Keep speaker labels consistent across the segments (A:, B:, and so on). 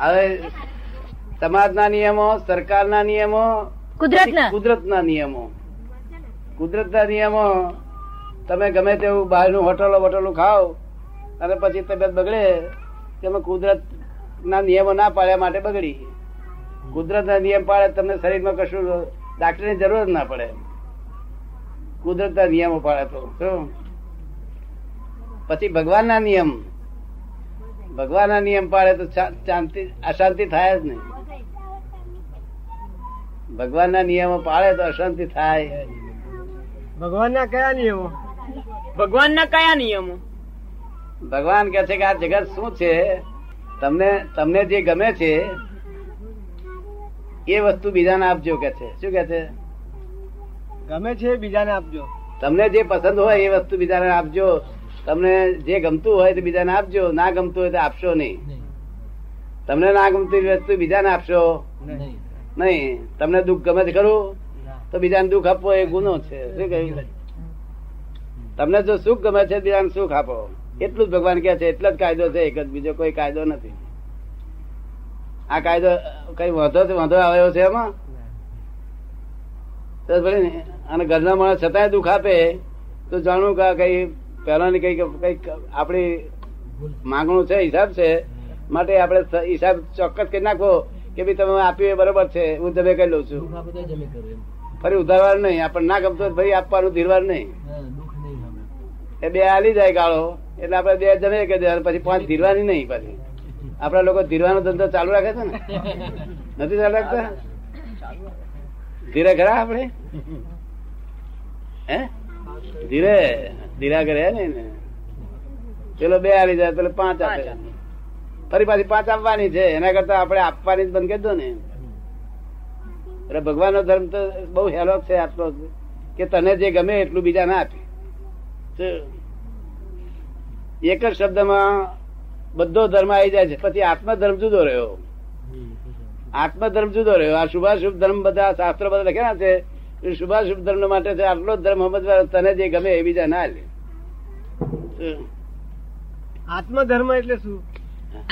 A: હવે સમાજના નિયમો સરકારના નિયમો
B: કુદરતના.
A: કુદરતના નિયમો. કુદરતના નિયમો તમે ગમે તેવું બહારનું હોટલો વોટલો ખાઓ અને પછી તબિયત બગડે તેમાં કુદરત ના નિયમો ના પાડ્યા માટે બગડી. કુદરત ના નિયમ પાડે તમને શરીરમાં કશું ડાક્ટરની જરૂર ના પડે. કુદરત ના નિયમો પાડે તો શું? પછી ભગવાનના નિયમ. ભગવાનના નિયમ પાડે તો શાંતિ અશાંતિ થાય જ નહીં. ભગવાનના નિયમો પાડે તો અશાંતિ થાય
C: ભગવાનના કયા નિયમો?
D: ભગવાનના કયા નિયમો?
A: ભગવાન કે છે કે આ જગત શું છે? તમને તમને જે ગમે છે એ વસ્તુ બીજાને આપજો કે છે. શું કે છે?
C: ગમે છે બીજાને આપજો.
A: તમને જે પસંદ હોય એ વસ્તુ બીજાને આપજો. તમને જે ગમતું હોય તો બીજાને આપજો ના ગમતું હોય તો આપશો નહીં. તમને ના ગમતી વસ્તુ બીજાને આપશો. નહીં. તમને દુઃખ ગમે છે ખરું? તો બીજાને દુઃખ આપવો એ ગુનો છે. શું કહ્યું? તમને જો સુખ ગમે છે બીજાને સુખ આપો. એટલું જ ભગવાન કહે છે એટલો જ કાયદો છે એક જ બીજો કોઈ કાયદો નથી. આ કાયદો કઈ વાંધો છે વાંધો આવ્યો છે એમાં? અને ઘરના માણસ છતાંય દુઃખ આપે તો જાણું કે કઈ પહેલાની કઈ કઈ આપણી માંગણું છે હિસાબ છે માટે આપણે હિસાબ ચોક્કસ કરી નાખો કે ભાઈ તમે આપ્યું એ બરોબર છે હું જમે કરી લઉં છું. ફરી ઉધારવાનું નહીં આપણને ના ગમતો ભાઈ ફરી આપવાનું ધીરવાનું નહીં. એ બે હાલી જાય ગાળો એટલે આપણે બે જમે કે પછી પાંચ ધીરવાની નહીં પછી. આપડા લોકો ધીરવાનો ધંધો ચાલુ રાખે છે ને? નથી ચાલુ રાખતા? ધીરે ખરા આપણે? હે? ધીરે. ધીરા કરે ને. પેલો બે આવી જાય પેલો પાંચ આપે. ફરી પાછી પાંચ આપવાની છે. એના કરતા આપણે આપવાની જ બંધ કરી દો ને. એટલે ભગવાનનો ધર્મ તો બહુ હેલો છે આટલો કે તને જે ગમે એટલું બીજા ના આપે એક જ શબ્દમાં બધો ધર્મ આવી જાય છે. પછી આત્મધર્મ જુદો રહ્યો. આત્મધર્મ જુદો રહ્યો. આ શુભાશુભ ધર્મ બધા શાસ્ત્રો બધા લખ્યા છે. એ શુભાશુભ ધર્મ માટે છે આટલો જ ધર્મ સમજવાનો તને જે ગમે એ બીજા ના લે.
C: આત્મધર્મ એટલે શું?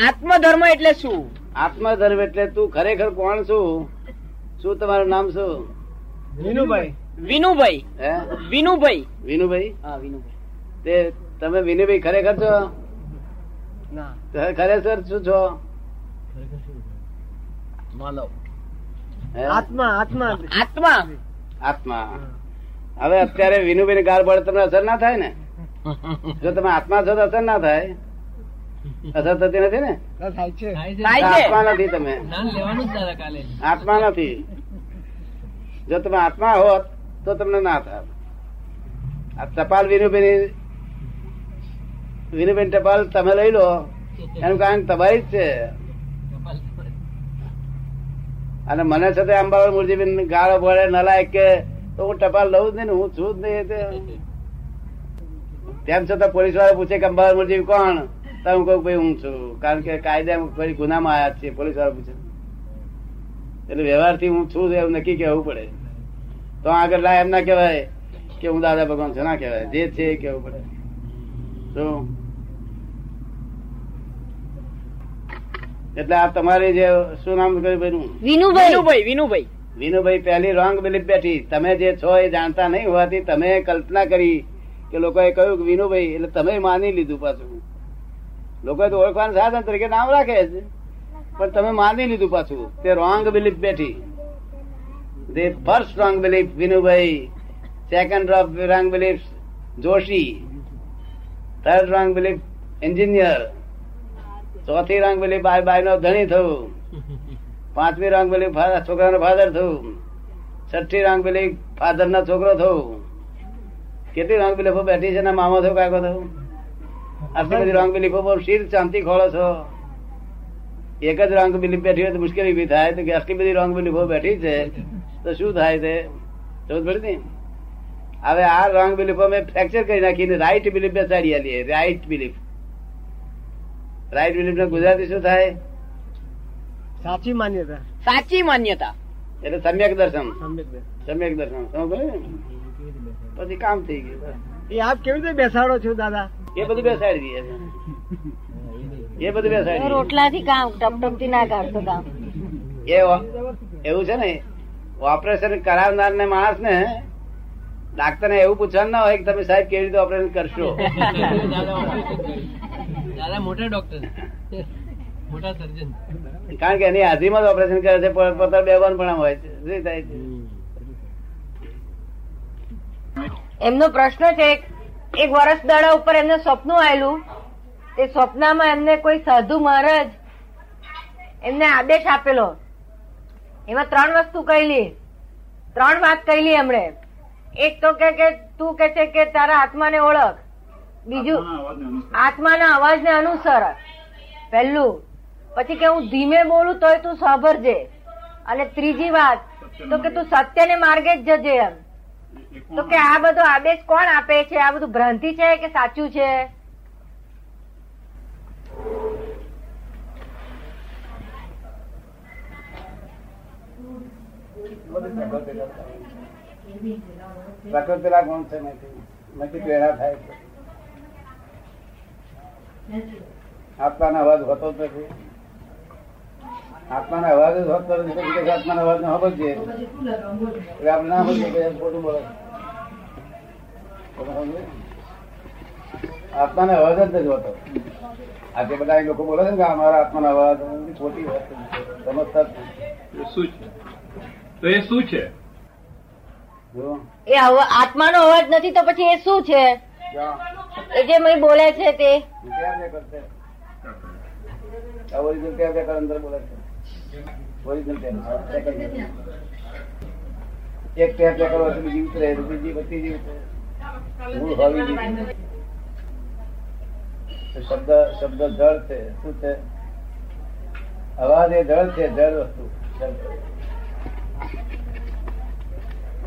D: આત્મધર્મ એટલે શું?
A: આત્મધર્મ એટલે તું ખરેખર કોણ છું? શું તમારું નામ શું?
C: વિનુભાઈ.
D: વિનુભાઈ.
A: હે?
D: વિનુભાઈ.
A: વિનુભાઈ?
D: હા વિનુભાઈ.
A: તે તમે વિનુભાઈ ખરેખર છો?
C: ના.
A: ખરેખર શું છો? માનવ
C: આત્મા. આત્મા.
D: આત્મા.
A: આત્મા. હવે અત્યારે વિનુબેન ગાળ પડે તમને અસર ના થાય ને? જો તમે આત્મા છો તો અસર ના થાય. અસર થતી નથી ને? આત્મા નથી તમે. આત્મા નથી. જો તમે આત્મા હોત તો તમને ના થાય. આ ટપાલ વિનુબેન વિનુબેન ટપાલ તમે લઈ લો. એનું કારણ તમારી જ છે. અને મને છતાં અંબાલાલ મુરજીબેન ગાળો પડે નલાયક કે, તો હું ટપાલ લઉં જ નહીં હું છું જ નહીં તેમ છતાં પોલીસવાળા પૂછે કે અંબાલાલ મુરજી કોણ? તો હું કહું ભાઈ હું છું. કારણ કે કાયદા ફરી ગુનામાં આયા છે પોલીસવાળા પૂછે. એટલે વ્યવહારથી હું છું એવું નક્કી કહેવું પડે. તો આગળ લાય એમ ના કહેવાય કે હું દાદા ભગવાન છું, ના કહેવાય. જે છે એ કહેવું પડે. તો એટલે આ તમારે જે શું નામ કહ્યું
B: વિનુભાઈ.
D: વિનુભાઈ વિનુભાઈ.
A: વિનુભાઈ પહેલી રોંગ બિલીફ બેઠી. તમે જે છો એ જાણતા નહીં હોવાથી તમે કલ્પના કરી કે લોકોએ કહ્યું કે વિનુભાઈ એટલે તમે માની લીધું પાછું. લોકોએ તો ઓળખવાનું સાધન તરીકે નામ રાખે છે પણ તમે માની લીધું પાછું. તે રોંગ બિલીફ બેઠી. the first wrong belief Vinubhai. Second wrong belief Joshi. Third wrong belief engineer ચોથી રંગ belief બાય બાય નો ધણી થયું. પાંચમી રંગ ફા- છોકરાનો ફાધર થયું. છઠ્ઠી રંગ belief ફાધર ના છોકરો થયું. કેટલી રંગ belief બેઠી છે ને મામો થયો, કાકો થયું? આટલી બધી રંગ belief પર શીર શાંતિ ખોળો છો. એક જ રંગ belief બેઠી હોય તો મુશ્કેલી બી થાય. તો આટલી બધી રંગ belief બેઠી છે, તો શું થાય તે સમજ પડી ને. હવે આ રંગ બિલીફો મેં ફ્રેક્ચર કરી નાખીને રાઈટ બિલીફ બેસાડી આલીએ રાઈટ બિલીફ રાઈટ બિલીફ ને ગુજરાતી શું થાય?
C: સાચી માન્યતા.
D: સાચી માન્યતા.
A: એટલે સમ્યક દર્શન.
C: સમ્યક
A: દર્શન? પછી કામ થઈ ગયું.
C: એ આપ કેવી રીતે બેસાડો છો દાદા?
A: એ બધું બેસાડી દઈએ એ બધું બેસાડી રોટલા
B: થી કામ ટપ ટપથી ના કાઢતો કામ.
A: એ એવું છે ને ઓપરેશન કરાવનાર ને માણસ ને ડાક્ટર ને એવું પૂછવાનું ના હોય કે તમે સાહેબ કેવી રીતે ઓપરેશન કરશો.
C: દાદા મોટા ડોક્ટર મોટા સર્જન
A: કારણ કે એની હાજરીમાં જ ઓપરેશન કરે છે પોતા બે પણ હોય છે. શું થાય છે?
B: એમનો પ્રશ્ન છે એક વર્ષ દાડા ઉપર એમને સ્વપ્ન આવેલું તે સ્વપ્નમાં એમને કોઈ સાધુ મહારાજ એમને આદેશ આપેલો. એમાં ત્રણ વસ્તુ કહેલી. ત્રણ વાત કહેલી એમણે. એક તો કે કે તું કે છે કે તારા આત્માને ઓળખ. બીજું? આત્માના અવાજને અનુસર પહેલું. પછી કે હું ધીમે બોલું તોય તું સાંભળજે. અને ત્રીજી વાત તો કે તું સત્યને માર્ગે જ જજે એમ. તો કે આ બધો આદેશ કોણ આપે છે? આ બધું ભ્રાંતિ છે કે સાચું છે?
A: પ્રકૃતિના ગુણ છે? નથી નથી પેડા થાય છે. આત્માનો અવાજ હોતો જ નથી. આત્માનો અવાજ જ હોતો નથી આત્માનો અવાજ ન જ એટલે આપણે ના સમજીએ કે ખોટું બોલો. આત્માનો અવાજ જ નથી હોતો. આજે બધા એ લોકો બોલે છે ને કે અમારા આત્માનો અવાજ ખોટી વાત છે. સમજતા
E: શું છે? તો એ શું છે.
B: એ આત્માનો અવાજ નથી તો પછી એ શું છે. જે મય બોલે છે તે.
A: શબ્દ શબ્દ જળ છે. શું છે? અવાજ એ જળ છે, જળ વસ્તુ.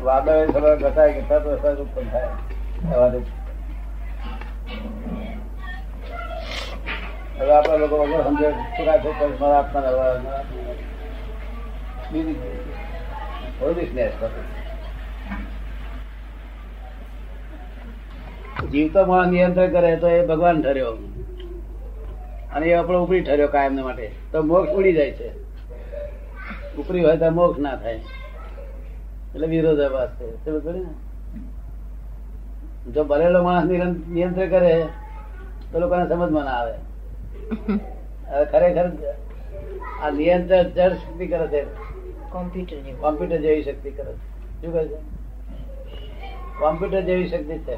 A: વાદળ એ સવાર ઘટાય કે તરત ઉત્પન્ન થાય. અવાજ હવે આપણા લોકો વગર સમજે છોકરા છોકરા મારા કોઈ બિઝનેસ જીવતો માણસ નિયંત્રણ કરે, તો એ ભગવાન ઠર્યો. અને એ આપણો ઉપરી ઠર્યો કાયમ માટે. તો મોક્ષ ઉડી જાય છે. ઉપરી હોય તો મોક્ષ ના થાય. એટલે વિરોધાભાસ છે. જો ભરેલો માણસ નિયંત્રણ કરે, તો લોકોને સમજમાં ના આવે. હવે ખરેખર આ નિયંત્રણ જળ શક્તિ કરે છે.
B: કોમ્પ્યુટર જેવી.
A: કોમ્પ્યુટર જેવી શક્તિ કરે છે. શું કહે છે? કોમ્પ્યુટર જેવી શક્તિ છે.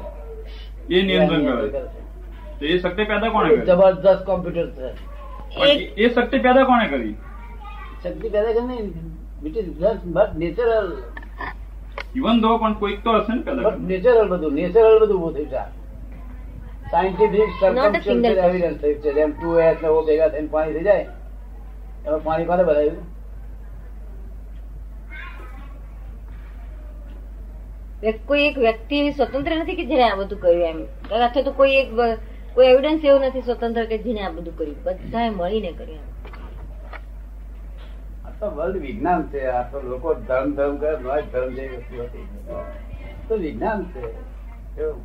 E: એ નિયંત્રણ કરે
A: કરે
E: છે. તો એ શક્તિ પેદા કોણે કરી?
A: જબરદસ્ત કોમ્પ્યુટર છે.
E: એ એ શક્તિ પેદા કોણે કરી?
A: શક્તિ પેદા કરી નહીં. It is just but natural
E: even though પણ કોઈક તો હશે ને પેદા.
A: નેચરલ બધું નેચરલ બધું ઉભું થયું છે સાયન્ટિફિક. એવિડન્સ થયું છે જેમ ટુ એસ ને ઓ ભેગા થઈને પાણી થઈ જાય એમાં પાણી કોને
B: ભરાયું કોઈ એક વ્યક્તિ એવી સ્વતંત્ર નથી કે જેને આ બધું કર્યું એમ અથવા તો કોઈ એક કોઈ એવિડન્સ એવું નથી સ્વતંત્ર કે જેને આ બધું કર્યું બધાએ મળીને કર્યું એમ.
A: આ તો વર્લ્ડ વિજ્ઞાન છે આ તો લોકો ધર્મ ધર્મ કરે ધર્મ જેવી વસ્તુ હતી તો વિજ્ઞાન છે કેવું?